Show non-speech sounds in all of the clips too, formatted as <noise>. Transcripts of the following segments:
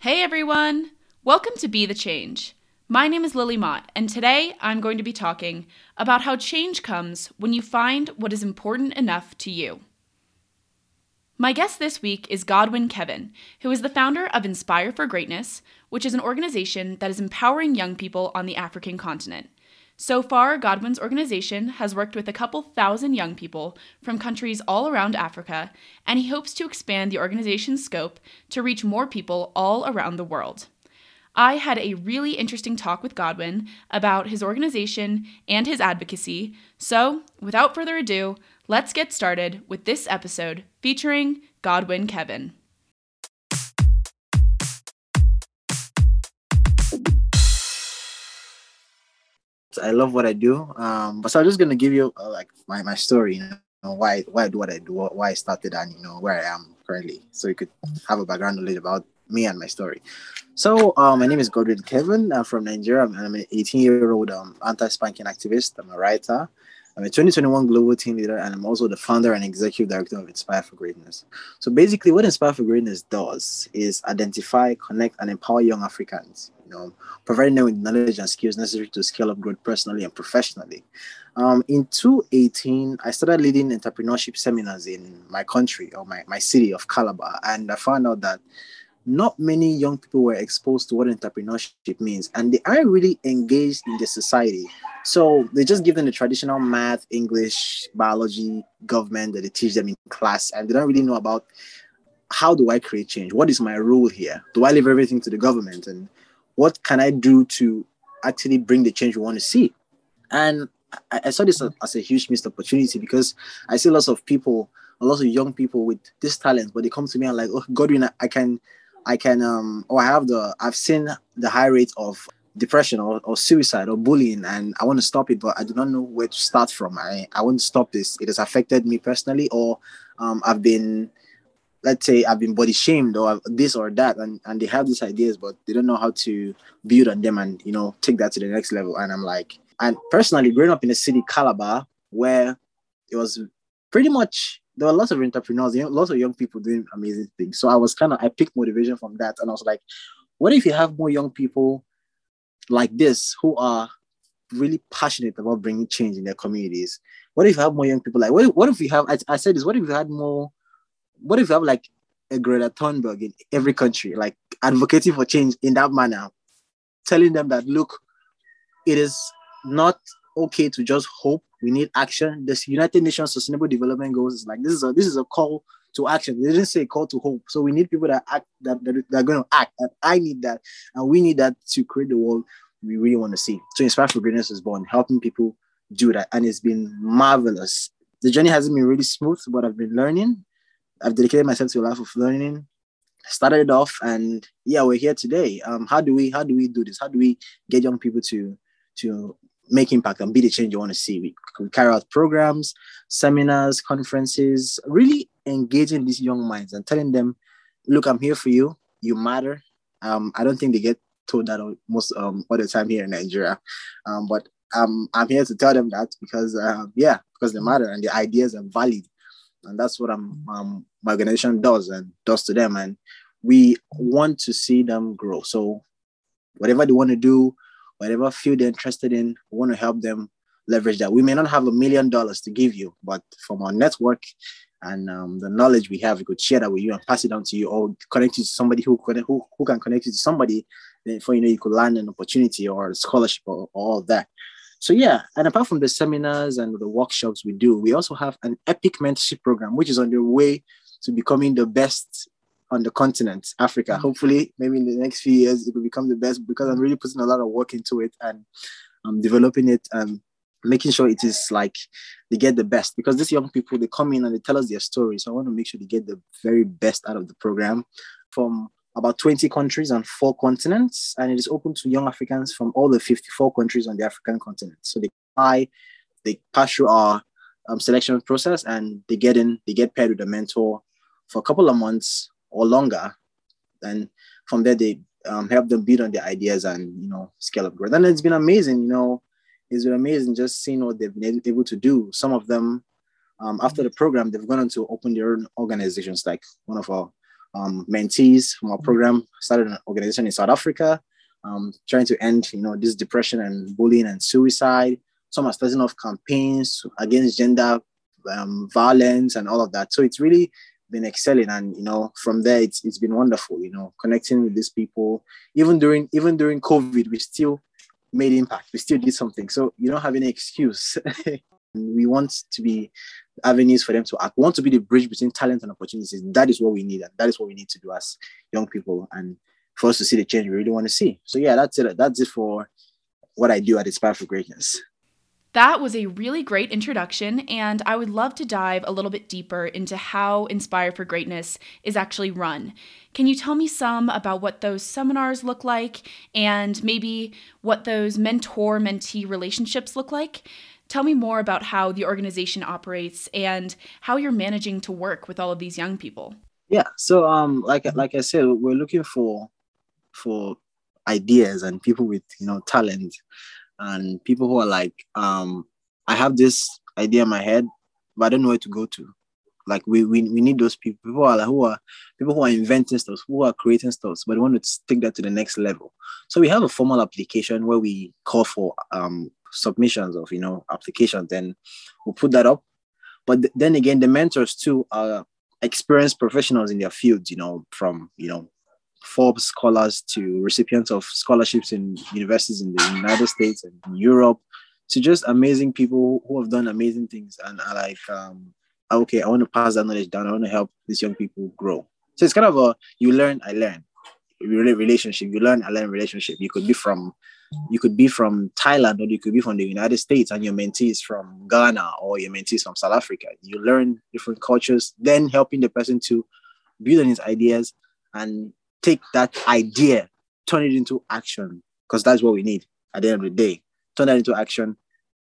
Hey everyone! Welcome to Be the Change. My name is Lily Mott, and today I'm going to be talking about how change comes when you find what is important enough to you. My guest this week is Godwin Kevin, who is the founder of Inspire for Greatness, which is an organization that is empowering young people on the African continent. So far, Godwin's organization has worked with a couple thousand young people from countries all around Africa, and he hopes to expand the organization's scope to reach more people all around the world. I had a really interesting talk with Godwin about his organization and his advocacy. So, without further ado, let's get started with this episode featuring Godwin Kevin. I love what I do. Um, but so I'm just gonna give you uh, like my, my story, you know, why why I do what I do, why I started, and you know where I am currently, so you could have a background knowledge about me and my story. So, uh, my name is Godwin Kevin. I'm from Nigeria. I'm, I'm an 18 year old um, anti spanking activist. I'm a writer. I'm a 2021 global teen leader, and I'm also the founder and executive director of Inspire for Greatness. So, basically, what Inspire for Greatness does is identify, connect, and empower young Africans. You know, providing them with knowledge and skills necessary to scale up growth personally and professionally. Um, in 2018, I started leading entrepreneurship seminars in my country or my, my city of Calabar, and I found out that not many young people were exposed to what entrepreneurship means and they aren't really engaged in the society. So they just give them the traditional math english biology government that they teach them in class and they don't really know about how do i create change? What is my role here? Do i leave everything to the government? And what can i do to actually bring the change we want to see? And i, saw this as a huge missed opportunity because i see lots of people a lot of young people with this talent but they come to me and like oh godwin I can I can um or I have the I've seen the high rate of depression or, or suicide or bullying and I want to stop it, but I do not know where to start from. I, I want to stop this. It has affected me personally, or um, I've been let's say I've been body shamed or this or that, and, and they have these ideas, but they don't know how to build on them and you know take that to the next level. And I'm like, and personally, growing up in the city Calabar, where it was pretty much there were lots of entrepreneurs, you know, lots of young people doing amazing things. So I was kind of I picked motivation from that, and I was like, what if you have more young people like this who are really passionate about bringing change in their communities? What if you have more young people like what? If, what if you have? I, I said this. What if you had more? What if you have like a Greta Thunberg in every country, like advocating for change in that manner, telling them that look, it is not okay to just hope. We need action. This United Nations Sustainable Development Goals is like this is a this is a call to action. They didn't say call to hope. So we need people that act that, that, that are going to act. And I need that, and we need that to create the world we really want to see. So Inspire for Greatness is born, helping people do that, and it's been marvelous. The journey hasn't been really smooth, but I've been learning. I've dedicated myself to a life of learning. started off, and yeah, we're here today. Um, how do we how do we do this? How do we get young people to to make impact and be the change you want to see. We, we carry out programs, seminars, conferences, really engaging these young minds and telling them, look, I'm here for you. You matter. Um, I don't think they get told that most um, all the time here in Nigeria. Um, but um, I'm here to tell them that because, uh, yeah, because they matter and the ideas are valid. And that's what I'm, um, my organization does and does to them. And we want to see them grow. So whatever they want to do, whatever field they're interested in, we want to help them leverage that. We may not have a million dollars to give you, but from our network and um, the knowledge we have, we could share that with you and pass it on to you or connect you to somebody who, who, who can connect you to somebody for you know you could land an opportunity or a scholarship or, or all that. So yeah, and apart from the seminars and the workshops we do, we also have an epic mentorship program, which is on the way to becoming the best on the continent, Africa. Mm-hmm. Hopefully, maybe in the next few years, it will become the best because I'm really putting a lot of work into it and I'm developing it and making sure it is like they get the best because these young people they come in and they tell us their stories. So I want to make sure they get the very best out of the program from about 20 countries on four continents, and it is open to young Africans from all the 54 countries on the African continent. So they apply, they pass through our um, selection process, and they get in, they get paired with a mentor for a couple of months or longer. And from there, they um, help them build on their ideas and you know scale up growth. And it's been amazing, you know, it's been amazing just seeing what they've been able to do. Some of them, um, after the program, they've gone on to open their own organizations. Like one of our um, mentees from our program started an organization in South Africa, um, trying to end, you know, this depression and bullying and suicide. Some are starting off campaigns against gender um, violence and all of that. So it's really been excelling, and you know, from there, it's it's been wonderful. You know, connecting with these people. Even during even during COVID, we still made impact. We still did something. So you don't have any excuse. <laughs> we want to be avenues for them to act. We want to be the bridge between talent and opportunities. That is what we need, and that is what we need to do as young people, and for us to see the change we really want to see. So yeah, that's it. That's it for what I do at Inspire for Greatness. That was a really great introduction, and I would love to dive a little bit deeper into how Inspire for Greatness is actually run. Can you tell me some about what those seminars look like and maybe what those mentor mentee relationships look like? Tell me more about how the organization operates and how you're managing to work with all of these young people. Yeah, so um like like I said, we're looking for for ideas and people with, you know, talent and people who are like, um, I have this idea in my head, but I don't know where to go to. Like we we, we need those people. People are like, who are people who are inventing stuff, who are creating stuff, but they want to take that to the next level. So we have a formal application where we call for um submissions of you know applications. Then we'll put that up. But th- then again, the mentors too are experienced professionals in their fields. You know, from you know Forbes scholars to recipients of scholarships in universities in the United States and Europe to just amazing people who have done amazing things and are like, um, okay, I want to pass that knowledge down. I want to help these young people grow. So it's kind of a you learn, I learn relationship. You learn, I learn relationship. You could be from you could be from Thailand or you could be from the United States and your mentee is from Ghana or your mentee is from South Africa. You learn different cultures, then helping the person to build on his ideas and take that idea, turn it into action, because that's what we need at the end of the day. Turn that into action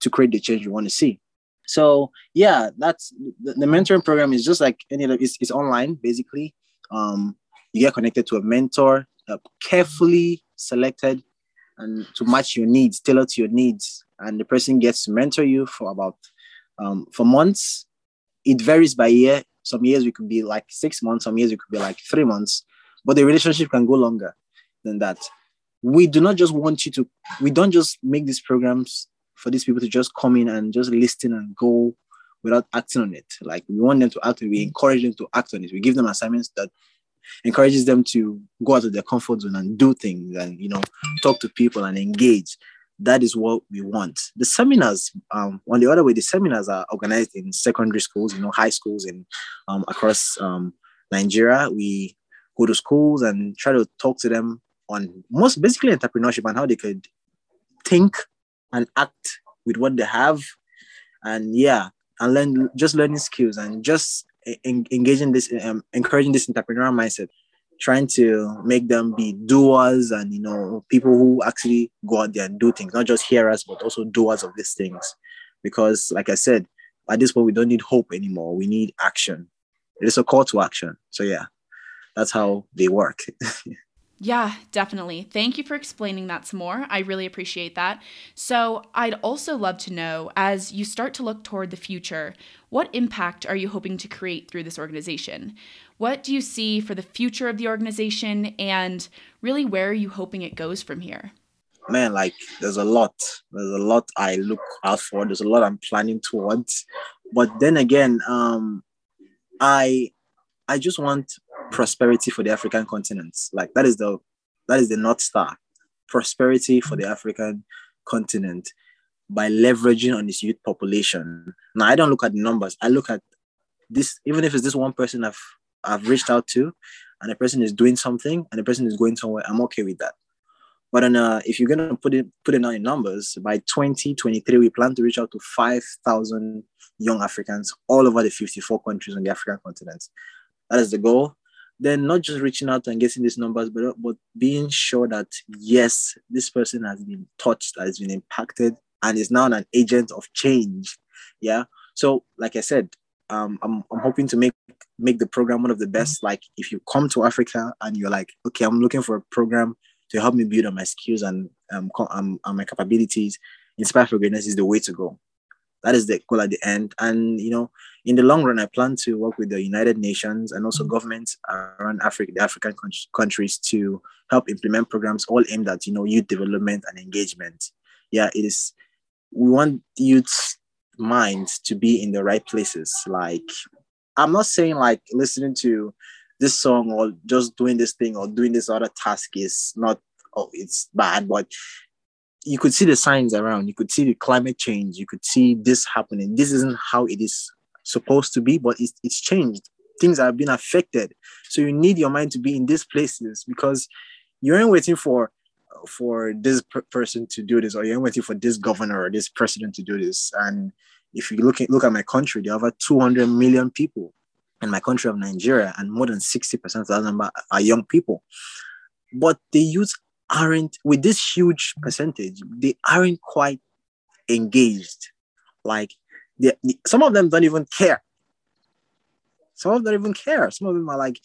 to create the change you want to see. So yeah, that's the, the mentoring program is just like any other. It's, it's online basically. Um, you get connected to a mentor, uh, carefully selected, and to match your needs, tailored to your needs, and the person gets to mentor you for about um, for months. It varies by year. Some years we could be like six months. Some years it could be like three months but the relationship can go longer than that. We do not just want you to, we don't just make these programs for these people to just come in and just listen and go without acting on it. Like we want them to act, we encourage them to act on it. We give them assignments that encourages them to go out of their comfort zone and do things and you know talk to people and engage that is what we want the seminars um, on the other way the seminars are organized in secondary schools you know high schools in um, across um, nigeria we go to schools and try to talk to them on most basically entrepreneurship and how they could think and act with what they have. And yeah and learn just learning skills and just en- engaging this um, encouraging this entrepreneurial mindset trying to make them be doers and you know people who actually go out there and do things not just hearers but also doers of these things. Because like i said at this point we don't need hope anymore. We need action. It is a call to action. So yeah that's how they work. <laughs> Yeah, definitely. Thank you for explaining that some more. I really appreciate that. So, I'd also love to know as you start to look toward the future, what impact are you hoping to create through this organization? What do you see for the future of the organization and really where are you hoping it goes from here? Man, like there's a lot. There's a lot I look out for. There's a lot I'm planning towards. But then again, um I I just want prosperity for the African continent. Like that is the that is the North Star. Prosperity for the African continent by leveraging on its youth population. Now I don't look at the numbers. I look at this, even if it's this one person I've I've reached out to and the person is doing something and the person is going somewhere, I'm okay with that. But on, if you're gonna put it put it down in numbers, by 2023 we plan to reach out to 5,000 young Africans all over the 54 countries on the African continent. That is the goal then not just reaching out and getting these numbers, but but being sure that yes, this person has been touched, has been impacted, and is now an agent of change. Yeah. So, like I said, um, I'm I'm hoping to make make the program one of the best. Like, if you come to Africa and you're like, okay, I'm looking for a program to help me build on my skills and um, um, my capabilities. Inspire for greatness is the way to go. That is the goal at the end. And you know, in the long run, I plan to work with the United Nations and also mm. governments around Africa, the African countries, to help implement programs all aimed at you know youth development and engagement. Yeah, it is. We want youth minds to be in the right places. Like, I'm not saying like listening to this song or just doing this thing or doing this other task is not oh it's bad, but you could see the signs around. You could see the climate change. You could see this happening. This isn't how it is supposed to be, but it's, it's changed. Things have been affected. So you need your mind to be in these places because you aren't waiting for for this per- person to do this, or you're waiting for this governor or this president to do this. And if you look at look at my country, there are over 200 million people in my country of Nigeria, and more than 60% of that number are young people. But the youth aren't with this huge percentage, they aren't quite engaged. Like they, some of them don't even care. Some of them don't even care. Some of them are like,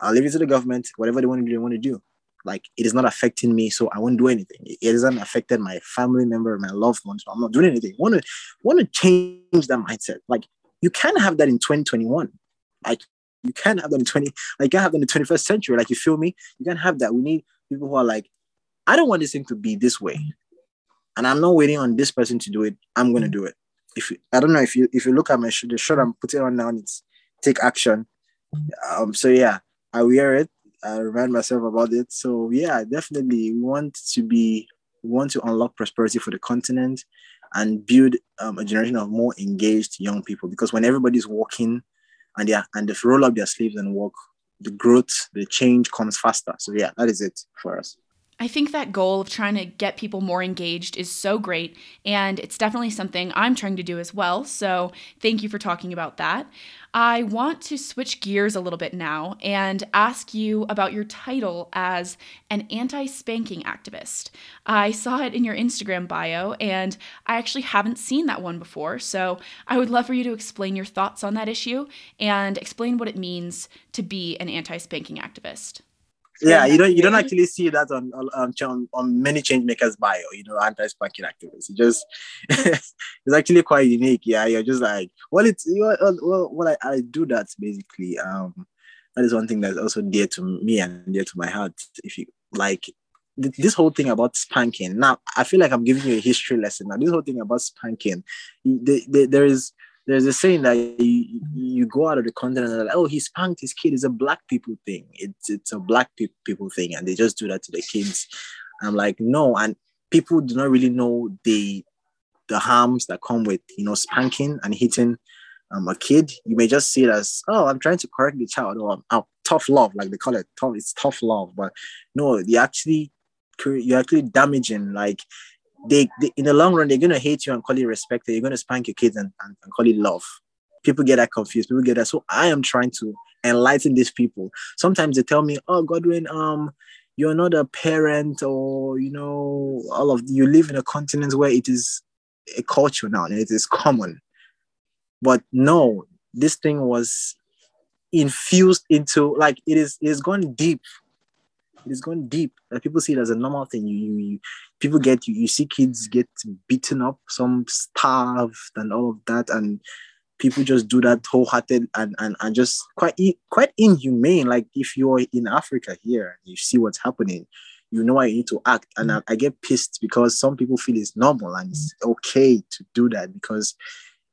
I'll leave it to the government, whatever they want to do, they want to do. Like it is not affecting me, so I won't do anything. It hasn't affected my family member, my loved ones, so I'm not doing anything. Want to want to change that mindset. Like you can't have that in 2021. Like you can't have that in 20, like you can have that in the 21st century. Like you feel me? You can't have that. We need people who are like, I don't want this thing to be this way. And I'm not waiting on this person to do it. I'm gonna do it. If you, I don't know if you if you look at my shirt, the shirt I'm putting on now, it's take action. Um, so yeah, I wear it. I remind myself about it. So yeah, definitely we want to be we want to unlock prosperity for the continent and build um, a generation of more engaged young people. Because when everybody's working and yeah, and they roll up their sleeves and work, the growth, the change comes faster. So yeah, that is it for us. I think that goal of trying to get people more engaged is so great, and it's definitely something I'm trying to do as well. So, thank you for talking about that. I want to switch gears a little bit now and ask you about your title as an anti spanking activist. I saw it in your Instagram bio, and I actually haven't seen that one before. So, I would love for you to explain your thoughts on that issue and explain what it means to be an anti spanking activist yeah, you don't you don't actually see that on on, on many change makers bio, you know, anti-spanking activists. It just <laughs> it's actually quite unique. Yeah, you're just like, well, it's well, well, well I, I do that basically. Um, that is one thing that's also dear to me and dear to my heart. If you like this whole thing about spanking, now I feel like I'm giving you a history lesson. Now, this whole thing about spanking, the, the, there is there's a saying that you, you go out of the continent and like, oh, he spanked his kid. It's a black people thing. It's it's a black pe- people thing, and they just do that to the kids. I'm like, no, and people do not really know the the harms that come with you know spanking and hitting um, a kid. You may just see it as, oh, I'm trying to correct the child, or oh, tough love, like they call it. Tough, it's tough love, but no, you actually you're actually damaging like they, they, in the long run they're gonna hate you and call you respect. You're gonna spank your kids and, and, and call it love. People get that confused. People get that. So I am trying to enlighten these people. Sometimes they tell me, "Oh, Godwin, um, you're not a parent, or you know, all of you live in a continent where it is a culture now and it is common." But no, this thing was infused into like it is it is gone deep it's gone deep. Like people see it as a normal thing. You, you, you people get you, you see kids get beaten up, some starved and all of that, and people just do that wholehearted and and, and just quite quite inhumane. Like if you're in Africa here, you see what's happening, you know you need to act. And I, I get pissed because some people feel it's normal and it's okay to do that because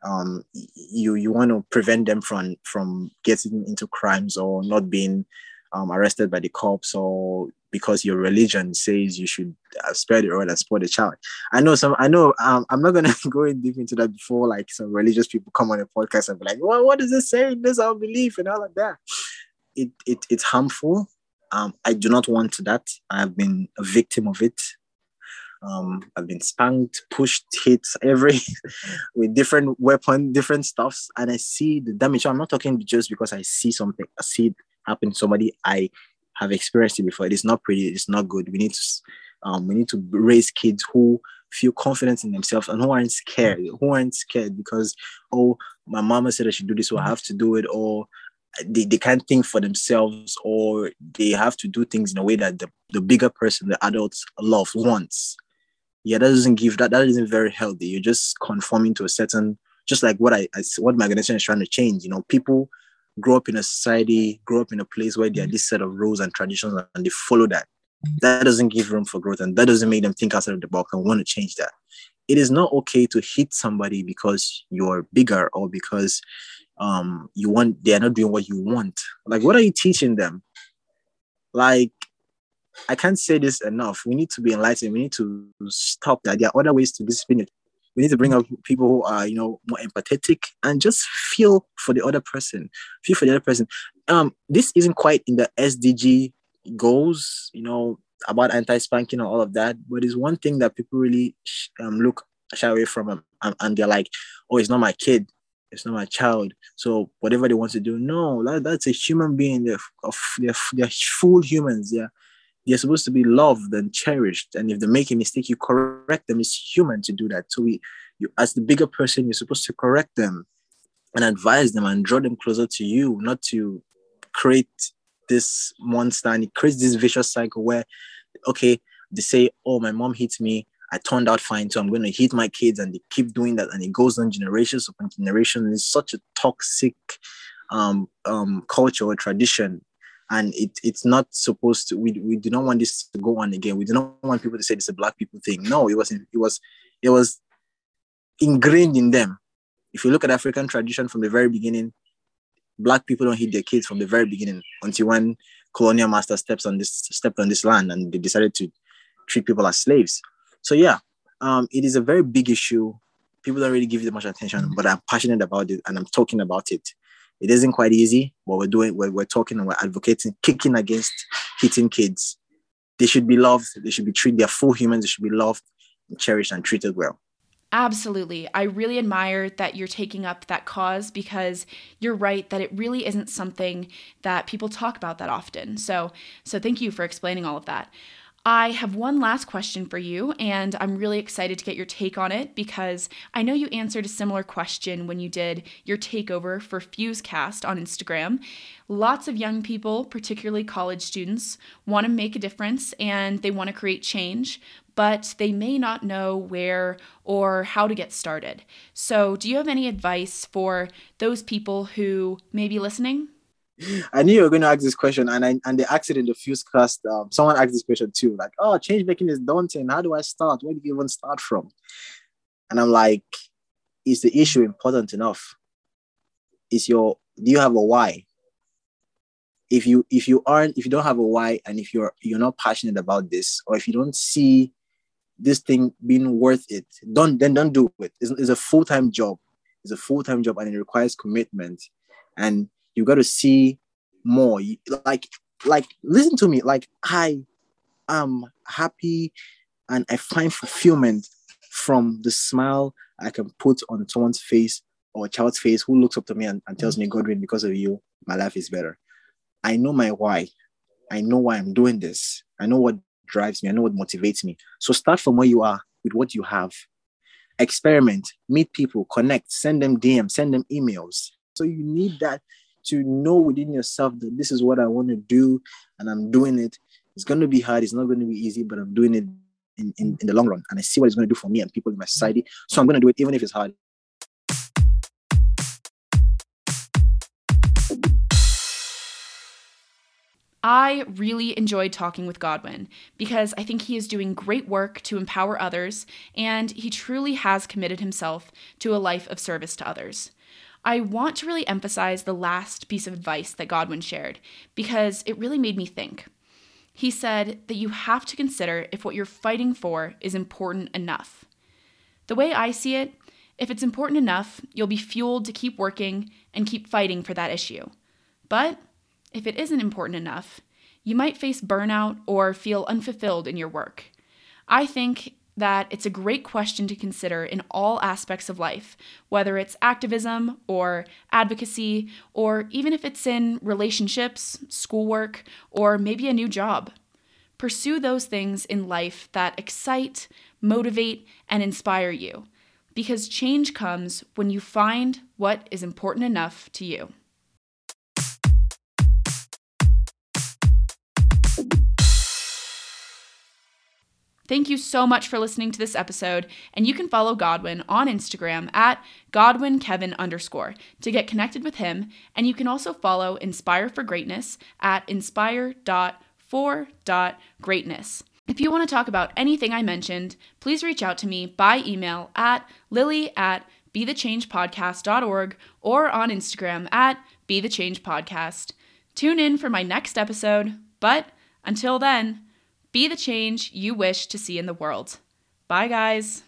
um you you want to prevent them from from getting into crimes or not being um, arrested by the cops or because your religion says you should uh, spare the rod and spoil the child. I know some. I know. Um, I'm not gonna <laughs> go in deep into that before like some religious people come on a podcast and be like, "Well, what does it say? This our belief and all of that." It it it's harmful. Um, I do not want that. I have been a victim of it. Um, I've been spanked, pushed, hit every <laughs> with different weapon, different stuffs, and I see the damage. I'm not talking just because I see something. I see happen to somebody I have experienced it before. It is not pretty. It's not good. We need to um, we need to raise kids who feel confident in themselves and who aren't scared. Who aren't scared because oh my mama said I should do this, so I have to do it. Or they, they can't think for themselves or they have to do things in a way that the, the bigger person, the adults love wants. Yeah, that doesn't give that that isn't very healthy. You're just conforming to a certain just like what I, I what my organization is trying to change. You know, people grow up in a society, grow up in a place where there are this set of rules and traditions and they follow that. That doesn't give room for growth and that doesn't make them think outside of the box and want to change that. It is not okay to hit somebody because you're bigger or because um you want they're not doing what you want. Like what are you teaching them? Like I can't say this enough. We need to be enlightened. We need to stop that. There are other ways to discipline it we need to bring up people who are you know more empathetic and just feel for the other person feel for the other person. Um this isn't quite in the sdg goals you know about anti-spanking and all of that but it's one thing that people really um, look shy away from um, and, and they're like oh it's not my kid. It's not my child. So whatever they want to do. No that, that's a human being. They're, they're, they're full humans yeah they're supposed to be loved and cherished. And if they make a mistake, you correct them. It's human to do that. So we, you, as the bigger person, you're supposed to correct them and advise them and draw them closer to you, not to create this monster. And it creates this vicious cycle where, okay, they say, "Oh, my mom hits me. I turned out fine, so I'm going to hit my kids," and they keep doing that, and it goes on generations upon generations. It's such a toxic um, um, culture or tradition and it, it's not supposed to we, we do not want this to go on again. We do not want people to say is a black people thing. No it wasn't it was it was ingrained in them. If you look at african tradition from the very beginning black people don't hit their kids from the very beginning until when colonial master steps on this stepped on this land and they decided to treat people as slaves. So yeah um, it is a very big issue. People don't really give it much attention but i'm passionate about it and i'm talking about it it isn't quite easy what we're doing we're, we're talking and we're advocating kicking against hitting kids they should be loved they should be treated they're full humans they should be loved and cherished and treated well Absolutely. I really admire that you're taking up that cause because you're right that it really isn't something that people talk about that often. So, so thank you for explaining all of that. I have one last question for you, and I'm really excited to get your take on it because I know you answered a similar question when you did your takeover for Fusecast on Instagram. Lots of young people, particularly college students, want to make a difference and they want to create change, but they may not know where or how to get started. So, do you have any advice for those people who may be listening? <laughs> I knew you were going to ask this question, and I and they asked it in the Fusecast. Um, someone asked this question too, like, "Oh, change making is daunting. How do I start? Where do you even start from?" And I'm like, "Is the issue important enough? Is your do you have a why? If you if you aren't if you don't have a why, and if you're you're not passionate about this, or if you don't see this thing being worth it, don't then don't do it. It's, it's a full time job. It's a full time job, and it requires commitment and you got to see more. Like like listen to me. Like i am happy and i find fulfillment from the smile i can put on someone's face or a child's face who looks up to me and, and tells me godwin because of you my life is better. I know my why. I know why i'm doing this. I know what drives me. I know what motivates me. So start from where you are with what you have. Experiment. Meet people. Connect. Send them dms send them emails. So you need that to know within yourself that this is what I want to do and I'm doing it. It's going to be hard. It's not going to be easy, but I'm doing it in, in, in the long run. And I see what it's going to do for me and people in my society. So I'm going to do it even if it's hard. I really enjoyed talking with Godwin because I think he is doing great work to empower others and he truly has committed himself to a life of service to others. I want to really emphasize the last piece of advice that Godwin shared because it really made me think. He said that you have to consider if what you're fighting for is important enough. The way I see it, if it's important enough, you'll be fueled to keep working and keep fighting for that issue. But if it isn't important enough, you might face burnout or feel unfulfilled in your work. I think that it's a great question to consider in all aspects of life, whether it's activism or advocacy, or even if it's in relationships, schoolwork, or maybe a new job. Pursue those things in life that excite, motivate, and inspire you, because change comes when you find what is important enough to you. Thank you so much for listening to this episode, and you can follow Godwin on Instagram at GodwinKevin underscore to get connected with him, and you can also follow Inspire for Greatness at inspire.for.greatness. If you want to talk about anything I mentioned, please reach out to me by email at lily at bethechangepodcast.org or on Instagram at bethechangepodcast. Tune in for my next episode, but until then, be the change you wish to see in the world. Bye, guys.